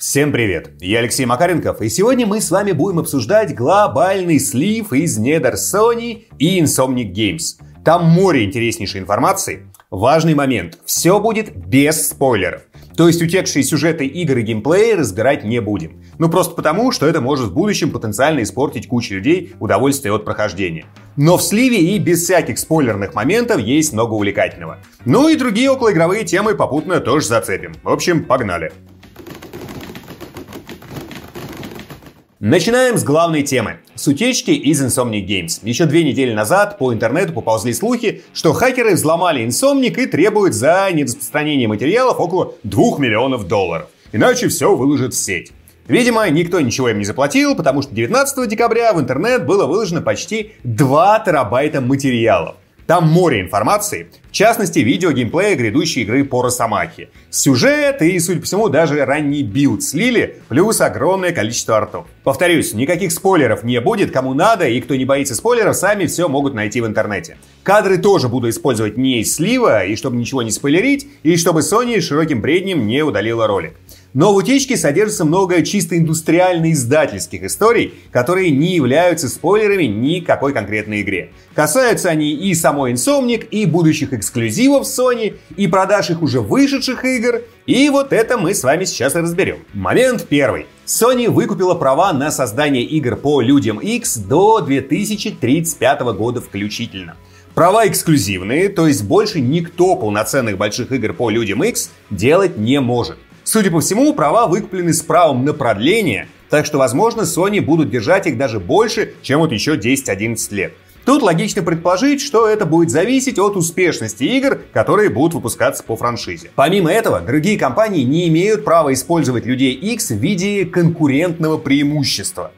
Всем привет! Я Алексей Макаренков, и сегодня мы с вами будем обсуждать глобальный слив из недр Sony и Insomniac Games. Там море интереснейшей информации. Важный момент. Все будет без спойлеров. То есть утекшие сюжеты игр и геймплея разбирать не будем. Ну просто потому, что это может в будущем потенциально испортить куче людей удовольствие от прохождения. Но в сливе и без всяких спойлерных моментов есть много увлекательного. Ну и другие околоигровые темы попутно тоже зацепим. В общем, погнали. Начинаем с главной темы. С утечки из Insomniac Games. Еще две недели назад по интернету поползли слухи, что хакеры взломали Insomniac и требуют за нераспространение материалов около 2 миллионов долларов. Иначе все выложат в сеть. Видимо, никто ничего им не заплатил, потому что 19 декабря в интернет было выложено почти 2 терабайта материалов. Там море информации, в частности, видео геймплея грядущей игры по Росомахе. Сюжет и, судя по всему, даже ранний билд слили, плюс огромное количество артов. Повторюсь, никаких спойлеров не будет, кому надо, и кто не боится спойлеров, сами все могут найти в интернете. Кадры тоже буду использовать не из слива, и чтобы ничего не спойлерить, и чтобы Sony широким бреднем не удалила ролик. Но в утечке содержится много чисто индустриально-издательских историй, которые не являются спойлерами ни какой конкретной игре. Касаются они и самой Insomniac, и будущих эксклюзивов Sony, и продаж их уже вышедших игр, и вот это мы с вами сейчас и разберем. Момент первый. Sony выкупила права на создание игр по Людям X до 2035 года включительно. Права эксклюзивные, то есть больше никто полноценных больших игр по Людям X делать не может. Судя по всему, права выкуплены с правом на продление, так что, возможно, Sony будут держать их даже больше, чем вот еще 10-11 лет. Тут логично предположить, что это будет зависеть от успешности игр, которые будут выпускаться по франшизе. Помимо этого, другие компании не имеют права использовать людей X в виде конкурентного преимущества.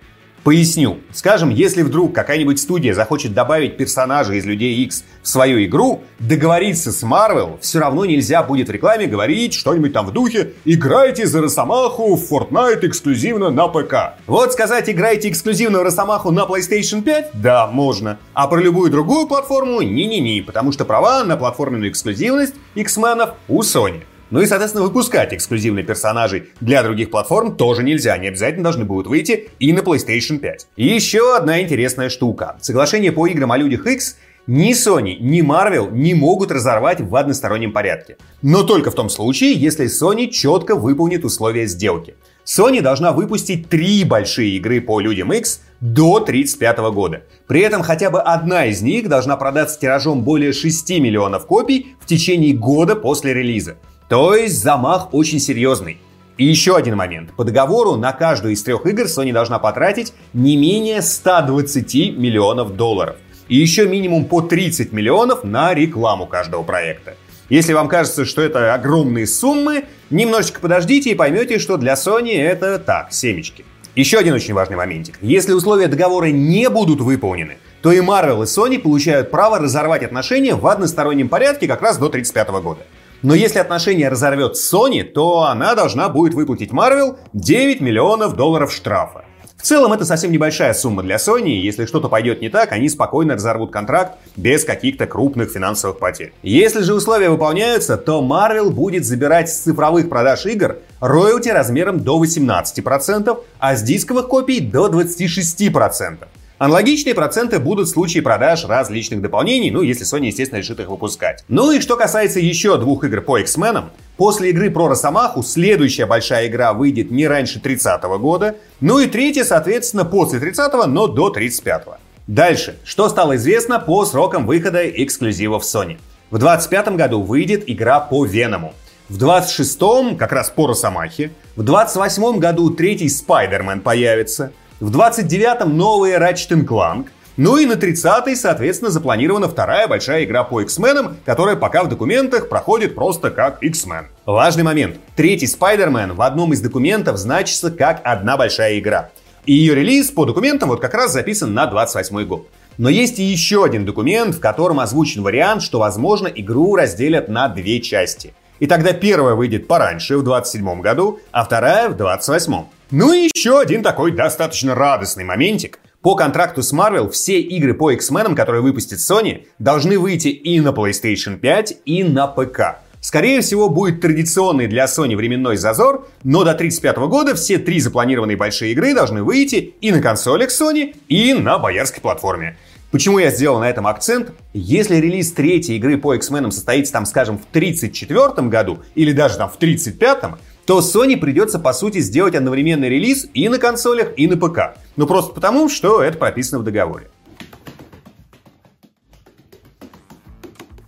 Поясню. Скажем, если вдруг какая-нибудь студия захочет добавить персонажа из Людей X в свою игру, договориться с Marvel все равно нельзя будет в рекламе говорить что-нибудь там в духе «Играйте за Росомаху в Fortnite эксклюзивно на ПК». Вот сказать «Играйте эксклюзивно в Росомаху на PlayStation 5» да, можно. А про любую другую платформу не-не-не, потому что права на платформенную эксклюзивность X-менов у Sony. Ну и, соответственно, выпускать эксклюзивные персонажей для других платформ тоже нельзя. Они обязательно должны будут выйти и на PlayStation 5. И еще одна интересная штука. Соглашение по играм о людях X ни Sony, ни Marvel не могут разорвать в одностороннем порядке. Но только в том случае, если Sony четко выполнит условия сделки. Sony должна выпустить три большие игры по Людям X до 1935 года. При этом хотя бы одна из них должна продаться тиражом более 6 миллионов копий в течение года после релиза. То есть замах очень серьезный. И еще один момент. По договору на каждую из трех игр Sony должна потратить не менее 120 миллионов долларов. И еще минимум по 30 миллионов на рекламу каждого проекта. Если вам кажется, что это огромные суммы, немножечко подождите и поймете, что для Sony это так, семечки. Еще один очень важный моментик. Если условия договора не будут выполнены, то и Marvel и Sony получают право разорвать отношения в одностороннем порядке как раз до 1935 года. Но если отношения разорвет Sony, то она должна будет выплатить Marvel 9 миллионов долларов штрафа. В целом это совсем небольшая сумма для Sony, если что-то пойдет не так, они спокойно разорвут контракт без каких-то крупных финансовых потерь. Если же условия выполняются, то Marvel будет забирать с цифровых продаж игр роялти размером до 18%, а с дисковых копий до 26%. Аналогичные проценты будут в случае продаж различных дополнений, ну, если Sony, естественно, решит их выпускать. Ну и что касается еще двух игр по X-Men, После игры про Росомаху следующая большая игра выйдет не раньше 30 года, ну и третья, соответственно, после 30 но до 35 -го. Дальше. Что стало известно по срокам выхода эксклюзивов Sony? В 25 году выйдет игра по Веному. В 26-м как раз по Росомахе. В 28 году третий Спайдермен появится. В 29-м новый Ratchet Clank. Ну и на 30-й, соответственно, запланирована вторая большая игра по X-Men, которая пока в документах проходит просто как X-Men. Важный момент. Третий Spider-Man в одном из документов значится как одна большая игра. И ее релиз по документам вот как раз записан на 28 год. Но есть и еще один документ, в котором озвучен вариант, что, возможно, игру разделят на две части. И тогда первая выйдет пораньше, в 27 году, а вторая в 28. Ну и еще один такой достаточно радостный моментик. По контракту с Marvel все игры по X-Men, которые выпустит Sony, должны выйти и на PlayStation 5, и на ПК. Скорее всего, будет традиционный для Sony временной зазор, но до 1935 года все три запланированные большие игры должны выйти и на консолях Sony, и на боярской платформе. Почему я сделал на этом акцент? Если релиз третьей игры по X-Men состоится там, скажем, в 1934 году или даже там в 1935, то Sony придется, по сути, сделать одновременный релиз и на консолях, и на ПК. Ну просто потому, что это прописано в договоре.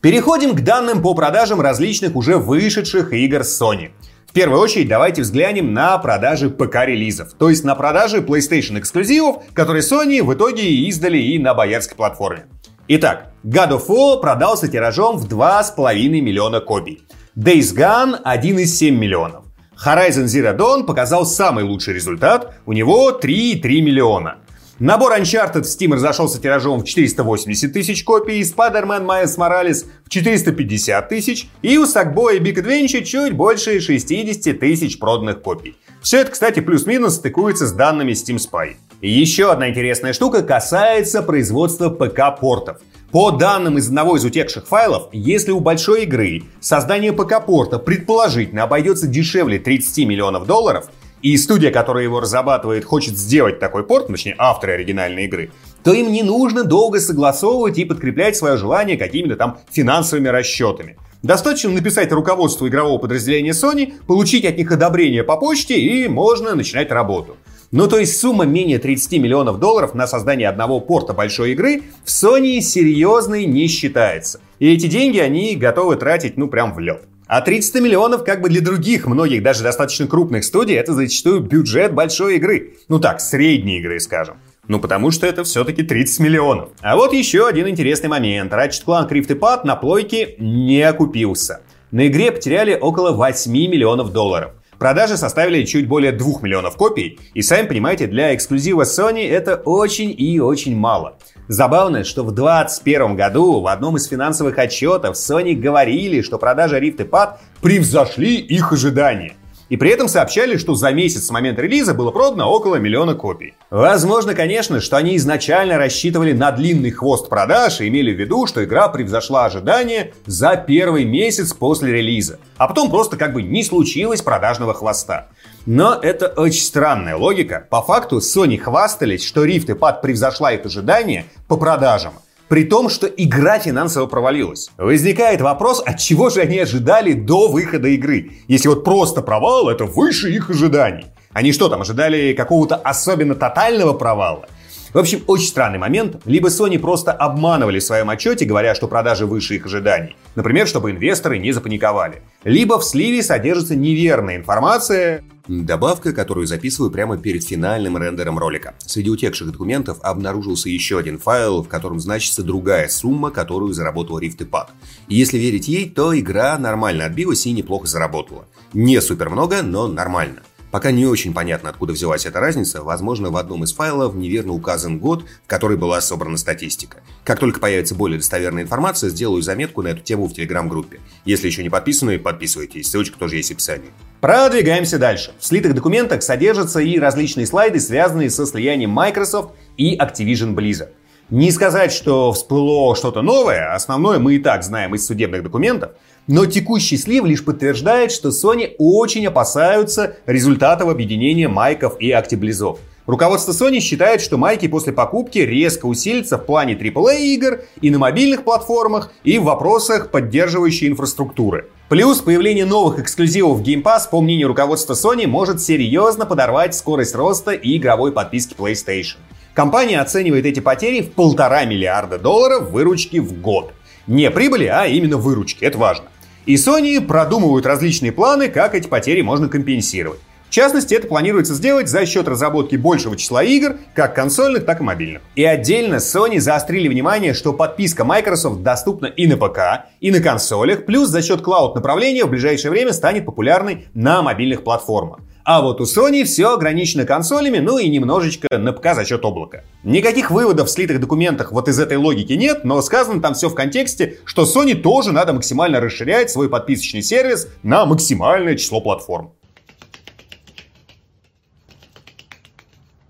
Переходим к данным по продажам различных уже вышедших игр Sony. В первую очередь давайте взглянем на продажи ПК-релизов, то есть на продажи PlayStation эксклюзивов, которые Sony в итоге издали и на боярской платформе. Итак, God of War продался тиражом в 2,5 миллиона копий. Days Gone 1,7 миллионов. Horizon Zero Dawn показал самый лучший результат, у него 3,3 миллиона. Набор Uncharted в Steam разошелся тиражом в 480 тысяч копий, Spider-Man Miles Morales в 450 тысяч, и у Sackboy Big Adventure чуть больше 60 тысяч проданных копий. Все это, кстати, плюс-минус стыкуется с данными Steam Spy. Еще одна интересная штука касается производства ПК-портов. По данным из одного из утекших файлов, если у большой игры создание ПК-порта предположительно обойдется дешевле 30 миллионов долларов, и студия, которая его разрабатывает, хочет сделать такой порт, точнее авторы оригинальной игры, то им не нужно долго согласовывать и подкреплять свое желание какими-то там финансовыми расчетами. Достаточно написать руководству игрового подразделения Sony, получить от них одобрение по почте и можно начинать работу. Ну то есть сумма менее 30 миллионов долларов на создание одного порта большой игры в Sony серьезной не считается. И эти деньги они готовы тратить ну прям в лед. А 300 миллионов как бы для других, многих даже достаточно крупных студий, это зачастую бюджет большой игры. Ну так, средней игры, скажем. Ну, потому что это все-таки 30 миллионов. А вот еще один интересный момент. Ratchet Clank Rift Apart на плойке не окупился. На игре потеряли около 8 миллионов долларов. Продажи составили чуть более 2 миллионов копий, и сами понимаете, для эксклюзива Sony это очень и очень мало. Забавно, что в 2021 году в одном из финансовых отчетов Sony говорили, что продажи Rift и Pad превзошли их ожидания. И при этом сообщали, что за месяц с момента релиза было продано около миллиона копий. Возможно, конечно, что они изначально рассчитывали на длинный хвост продаж и имели в виду, что игра превзошла ожидания за первый месяц после релиза. А потом просто как бы не случилось продажного хвоста. Но это очень странная логика. По факту Sony хвастались, что Rift и Pad превзошла их ожидания по продажам. При том, что игра финансово провалилась. Возникает вопрос, от чего же они ожидали до выхода игры? Если вот просто провал, это выше их ожиданий. Они что там, ожидали какого-то особенно тотального провала? В общем, очень странный момент. Либо Sony просто обманывали в своем отчете, говоря, что продажи выше их ожиданий. Например, чтобы инвесторы не запаниковали. Либо в сливе содержится неверная информация, Добавка, которую записываю прямо перед финальным рендером ролика. Среди утекших документов обнаружился еще один файл, в котором значится другая сумма, которую заработал Rift и Pad. И если верить ей, то игра нормально отбилась и неплохо заработала. Не супер много, но нормально. Пока не очень понятно, откуда взялась эта разница, возможно, в одном из файлов неверно указан год, в который была собрана статистика. Как только появится более достоверная информация, сделаю заметку на эту тему в телеграм-группе. Если еще не подписаны, подписывайтесь, ссылочка тоже есть в описании. Продвигаемся дальше. В слитых документах содержатся и различные слайды, связанные со слиянием Microsoft и Activision Blizzard. Не сказать, что всплыло что-то новое, основное мы и так знаем из судебных документов, но текущий слив лишь подтверждает, что Sony очень опасаются результатов объединения майков и актиблизов. Руководство Sony считает, что майки после покупки резко усилятся в плане AAA игр и на мобильных платформах, и в вопросах поддерживающей инфраструктуры. Плюс появление новых эксклюзивов в Game Pass, по мнению руководства Sony, может серьезно подорвать скорость роста и игровой подписки PlayStation. Компания оценивает эти потери в полтора миллиарда долларов выручки в год. Не прибыли, а именно выручки, это важно. И Sony продумывают различные планы, как эти потери можно компенсировать. В частности, это планируется сделать за счет разработки большего числа игр, как консольных, так и мобильных. И отдельно Sony заострили внимание, что подписка Microsoft доступна и на ПК, и на консолях, плюс за счет клауд направления в ближайшее время станет популярной на мобильных платформах. А вот у Sony все ограничено консолями, ну и немножечко на ПК за счет облака. Никаких выводов в слитых документах вот из этой логики нет, но сказано там все в контексте, что Sony тоже надо максимально расширять свой подписочный сервис на максимальное число платформ.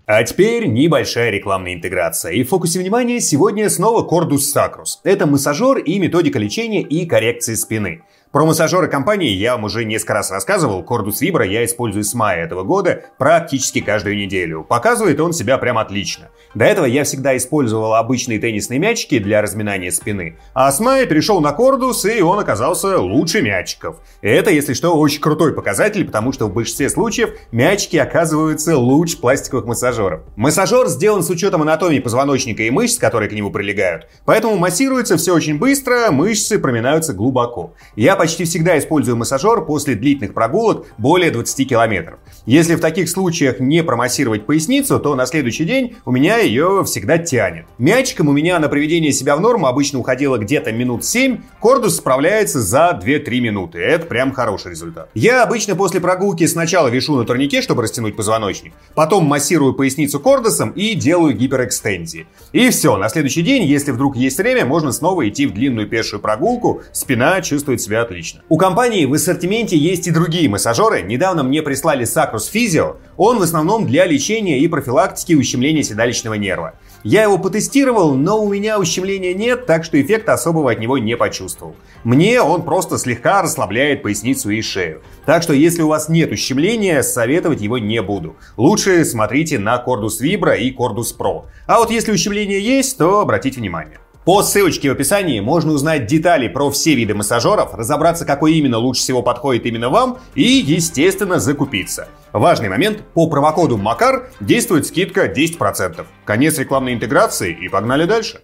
А теперь небольшая рекламная интеграция. И в фокусе внимания сегодня снова Cordus Sacrus. Это массажер и методика лечения и коррекции спины. Про массажеры компании я вам уже несколько раз рассказывал. Кордус Vibra я использую с мая этого года практически каждую неделю. Показывает он себя прям отлично. До этого я всегда использовал обычные теннисные мячики для разминания спины. А с мая перешел на Кордус, и он оказался лучше мячиков. Это, если что, очень крутой показатель, потому что в большинстве случаев мячики оказываются лучше пластиковых массажеров. Массажер сделан с учетом анатомии позвоночника и мышц, которые к нему прилегают. Поэтому массируется все очень быстро, мышцы проминаются глубоко. Я почти всегда использую массажер после длительных прогулок более 20 километров. Если в таких случаях не промассировать поясницу, то на следующий день у меня ее всегда тянет. Мячиком у меня на приведение себя в норму обычно уходило где-то минут 7, кордус справляется за 2-3 минуты. Это прям хороший результат. Я обычно после прогулки сначала вешу на турнике, чтобы растянуть позвоночник, потом массирую поясницу кордусом и делаю гиперэкстензии. И все, на следующий день, если вдруг есть время, можно снова идти в длинную пешую прогулку, спина чувствует себя отлично отлично. У компании в ассортименте есть и другие массажеры. Недавно мне прислали Sacrus Physio. Он в основном для лечения и профилактики ущемления седалищного нерва. Я его потестировал, но у меня ущемления нет, так что эффекта особого от него не почувствовал. Мне он просто слегка расслабляет поясницу и шею. Так что если у вас нет ущемления, советовать его не буду. Лучше смотрите на Cordus Vibra и Cordus Pro. А вот если ущемление есть, то обратите внимание. По ссылочке в описании можно узнать детали про все виды массажеров, разобраться, какой именно лучше всего подходит именно вам и, естественно, закупиться. Важный момент, по промокоду МАКАР действует скидка 10%. Конец рекламной интеграции и погнали дальше.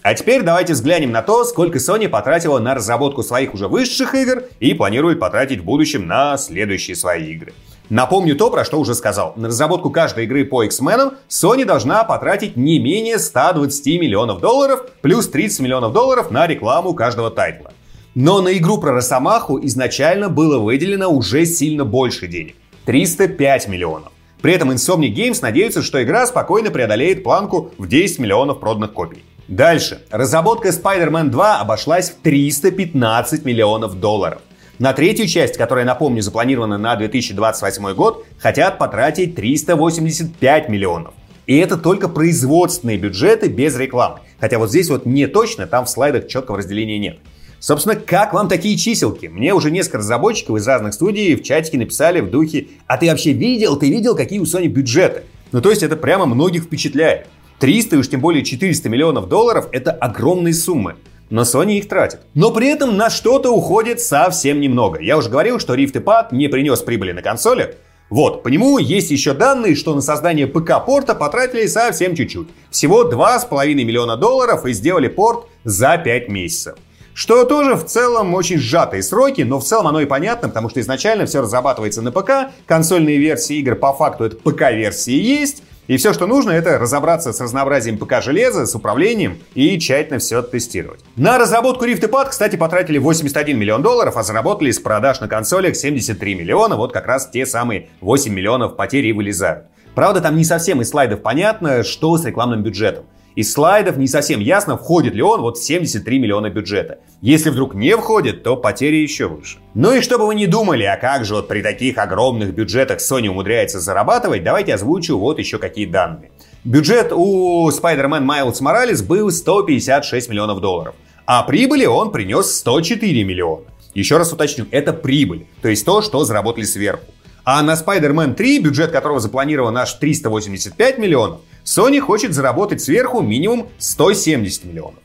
А теперь давайте взглянем на то, сколько Sony потратила на разработку своих уже высших игр и планирует потратить в будущем на следующие свои игры. Напомню то, про что уже сказал. На разработку каждой игры по X-Men Sony должна потратить не менее 120 миллионов долларов плюс 30 миллионов долларов на рекламу каждого тайтла. Но на игру про Росомаху изначально было выделено уже сильно больше денег. 305 миллионов. При этом Insomniac Games надеются, что игра спокойно преодолеет планку в 10 миллионов проданных копий. Дальше. Разработка Spider-Man 2 обошлась в 315 миллионов долларов. На третью часть, которая, напомню, запланирована на 2028 год, хотят потратить 385 миллионов. И это только производственные бюджеты без рекламы. Хотя вот здесь вот не точно, там в слайдах четкого разделения нет. Собственно, как вам такие чиселки? Мне уже несколько разработчиков из разных студий в чатике написали в духе «А ты вообще видел, ты видел, какие у Sony бюджеты?» Ну то есть это прямо многих впечатляет. 300 и уж тем более 400 миллионов долларов – это огромные суммы но Sony их тратит. Но при этом на что-то уходит совсем немного. Я уже говорил, что Rift Pad не принес прибыли на консолях. Вот, по нему есть еще данные, что на создание ПК-порта потратили совсем чуть-чуть. Всего 2,5 миллиона долларов и сделали порт за 5 месяцев. Что тоже в целом очень сжатые сроки, но в целом оно и понятно, потому что изначально все разрабатывается на ПК, консольные версии игр по факту это ПК-версии есть, и все, что нужно, это разобраться с разнообразием ПК-железа, с управлением и тщательно все тестировать. На разработку Rift и Pad, кстати, потратили 81 миллион долларов, а заработали с продаж на консолях 73 миллиона. Вот как раз те самые 8 миллионов потерь и вылезают. Правда, там не совсем из слайдов понятно, что с рекламным бюджетом. Из слайдов не совсем ясно, входит ли он вот в 73 миллиона бюджета. Если вдруг не входит, то потери еще выше. Ну и чтобы вы не думали, а как же вот при таких огромных бюджетах Sony умудряется зарабатывать, давайте озвучу вот еще какие данные. Бюджет у Spider-Man Miles Morales был 156 миллионов долларов, а прибыли он принес 104 миллиона. Еще раз уточню, это прибыль, то есть то, что заработали сверху. А на Spider-Man 3, бюджет которого запланирован аж 385 миллионов, Sony хочет заработать сверху минимум 170 миллионов.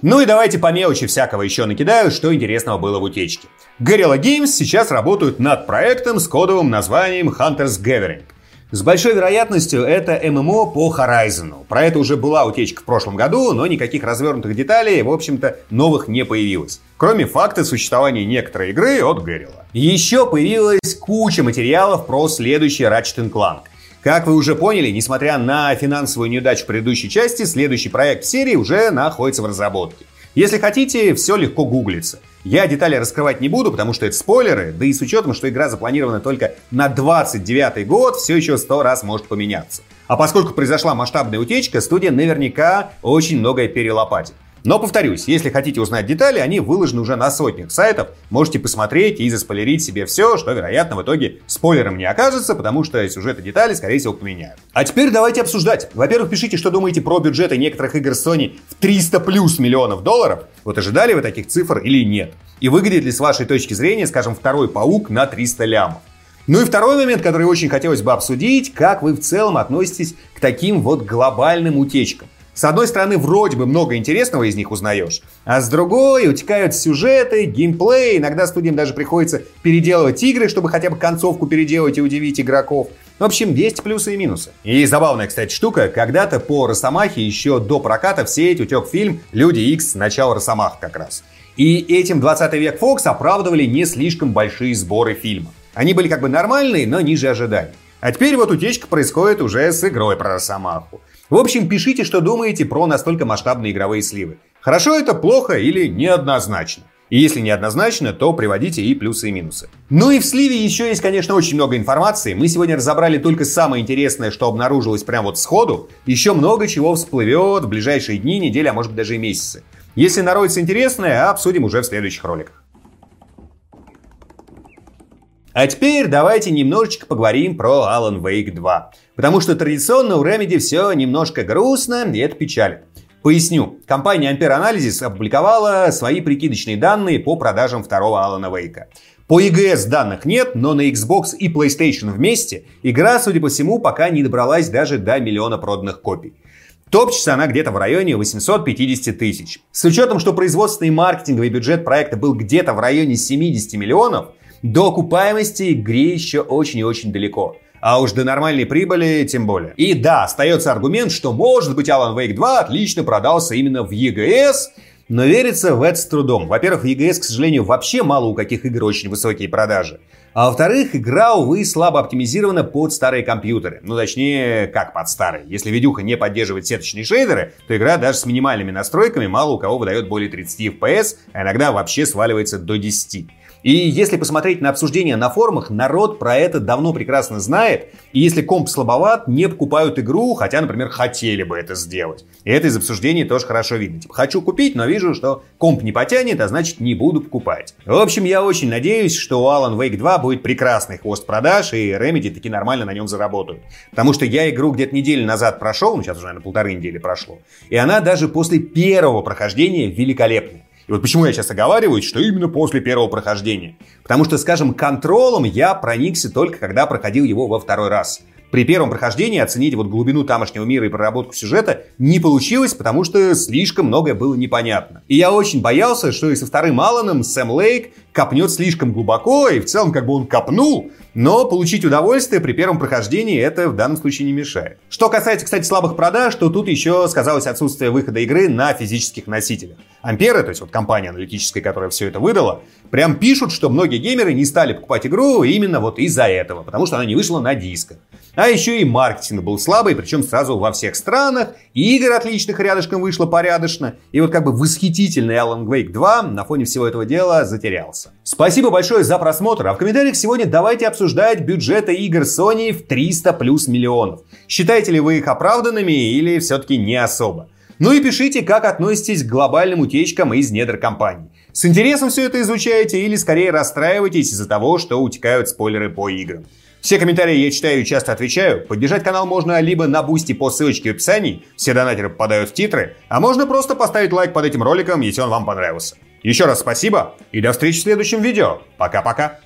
Ну и давайте по мелочи всякого еще накидаю, что интересного было в утечке. Guerrilla Games сейчас работают над проектом с кодовым названием Hunter's Gathering. С большой вероятностью это ММО по Horizon. Про это уже была утечка в прошлом году, но никаких развернутых деталей, в общем-то, новых не появилось. Кроме факта существования некоторой игры от Гэрилла. Еще появилась куча материалов про следующий Ratchet Clank. Как вы уже поняли, несмотря на финансовую неудачу предыдущей части, следующий проект серии уже находится в разработке. Если хотите, все легко гуглится. Я детали раскрывать не буду, потому что это спойлеры, да и с учетом, что игра запланирована только на 29 год, все еще сто раз может поменяться. А поскольку произошла масштабная утечка, студия наверняка очень многое перелопатит. Но повторюсь, если хотите узнать детали, они выложены уже на сотнях сайтов. Можете посмотреть и заспойлерить себе все, что, вероятно, в итоге спойлером не окажется, потому что сюжеты детали, скорее всего, поменяют. А теперь давайте обсуждать. Во-первых, пишите, что думаете про бюджеты некоторых игр Sony в 300 плюс миллионов долларов. Вот ожидали вы таких цифр или нет? И выглядит ли с вашей точки зрения, скажем, второй паук на 300 лямов? Ну и второй момент, который очень хотелось бы обсудить, как вы в целом относитесь к таким вот глобальным утечкам. С одной стороны, вроде бы много интересного из них узнаешь, а с другой утекают сюжеты, геймплей, иногда студиям даже приходится переделывать игры, чтобы хотя бы концовку переделать и удивить игроков. В общем, есть плюсы и минусы. И забавная, кстати, штука, когда-то по Росомахе еще до проката в сеть утек фильм «Люди Икс. Начало Росомах» как раз. И этим 20 век Фокс оправдывали не слишком большие сборы фильма. Они были как бы нормальные, но ниже ожиданий. А теперь вот утечка происходит уже с игрой про Росомаху. В общем, пишите, что думаете про настолько масштабные игровые сливы. Хорошо это, плохо или неоднозначно. И если неоднозначно, то приводите и плюсы, и минусы. Ну и в сливе еще есть, конечно, очень много информации. Мы сегодня разобрали только самое интересное, что обнаружилось прямо вот сходу. Еще много чего всплывет в ближайшие дни, недели, а может быть даже и месяцы. Если народится интересное, обсудим уже в следующих роликах. А теперь давайте немножечко поговорим про Alan Wake 2. Потому что традиционно у Remedy все немножко грустно, и это печалит. Поясню. Компания Ampere Analysis опубликовала свои прикидочные данные по продажам второго Алана Вейка. По EGS данных нет, но на Xbox и PlayStation вместе игра, судя по всему, пока не добралась даже до миллиона проданных копий. Топчется она где-то в районе 850 тысяч. С учетом, что производственный и маркетинговый бюджет проекта был где-то в районе 70 миллионов, до окупаемости игре еще очень и очень далеко. А уж до нормальной прибыли тем более. И да, остается аргумент, что может быть Alan Wake 2 отлично продался именно в EGS, но верится в это с трудом. Во-первых, в EGS, к сожалению, вообще мало у каких игр очень высокие продажи. А во-вторых, игра, увы, слабо оптимизирована под старые компьютеры. Ну, точнее, как под старые. Если видюха не поддерживает сеточные шейдеры, то игра даже с минимальными настройками мало у кого выдает более 30 FPS, а иногда вообще сваливается до 10. И если посмотреть на обсуждения на форумах, народ про это давно прекрасно знает. И если комп слабоват, не покупают игру, хотя, например, хотели бы это сделать. И это из обсуждений тоже хорошо видно. Типа, хочу купить, но вижу, что комп не потянет, а значит не буду покупать. В общем, я очень надеюсь, что у Alan Wake 2 будет прекрасный хвост продаж, и Remedy таки нормально на нем заработают. Потому что я игру где-то неделю назад прошел, ну сейчас уже, наверное, полторы недели прошло, и она даже после первого прохождения великолепная. И вот почему я сейчас оговариваюсь, что именно после первого прохождения. Потому что, скажем, контролом я проникся только когда проходил его во второй раз. При первом прохождении оценить вот глубину тамошнего мира и проработку сюжета не получилось, потому что слишком многое было непонятно. И я очень боялся, что и со вторым Алланом Сэм Лейк копнет слишком глубоко, и в целом как бы он копнул, но получить удовольствие при первом прохождении это в данном случае не мешает. Что касается, кстати, слабых продаж, то тут еще сказалось отсутствие выхода игры на физических носителях. Амперы, то есть вот компания аналитическая, которая все это выдала, прям пишут, что многие геймеры не стали покупать игру именно вот из-за этого, потому что она не вышла на дисках. А еще и маркетинг был слабый, причем сразу во всех странах. И игр отличных рядышком вышло порядочно. И вот как бы восхитительный Alan Wake 2 на фоне всего этого дела затерялся. Спасибо большое за просмотр. А в комментариях сегодня давайте обсуждать бюджеты игр Sony в 300 плюс миллионов. Считаете ли вы их оправданными или все-таки не особо? Ну и пишите, как относитесь к глобальным утечкам из недр компаний. С интересом все это изучаете или скорее расстраиваетесь из-за того, что утекают спойлеры по играм. Все комментарии я читаю и часто отвечаю. Поддержать канал можно либо на бусти по ссылочке в описании, все донатеры попадают в титры, а можно просто поставить лайк под этим роликом, если он вам понравился. Еще раз спасибо и до встречи в следующем видео. Пока-пока.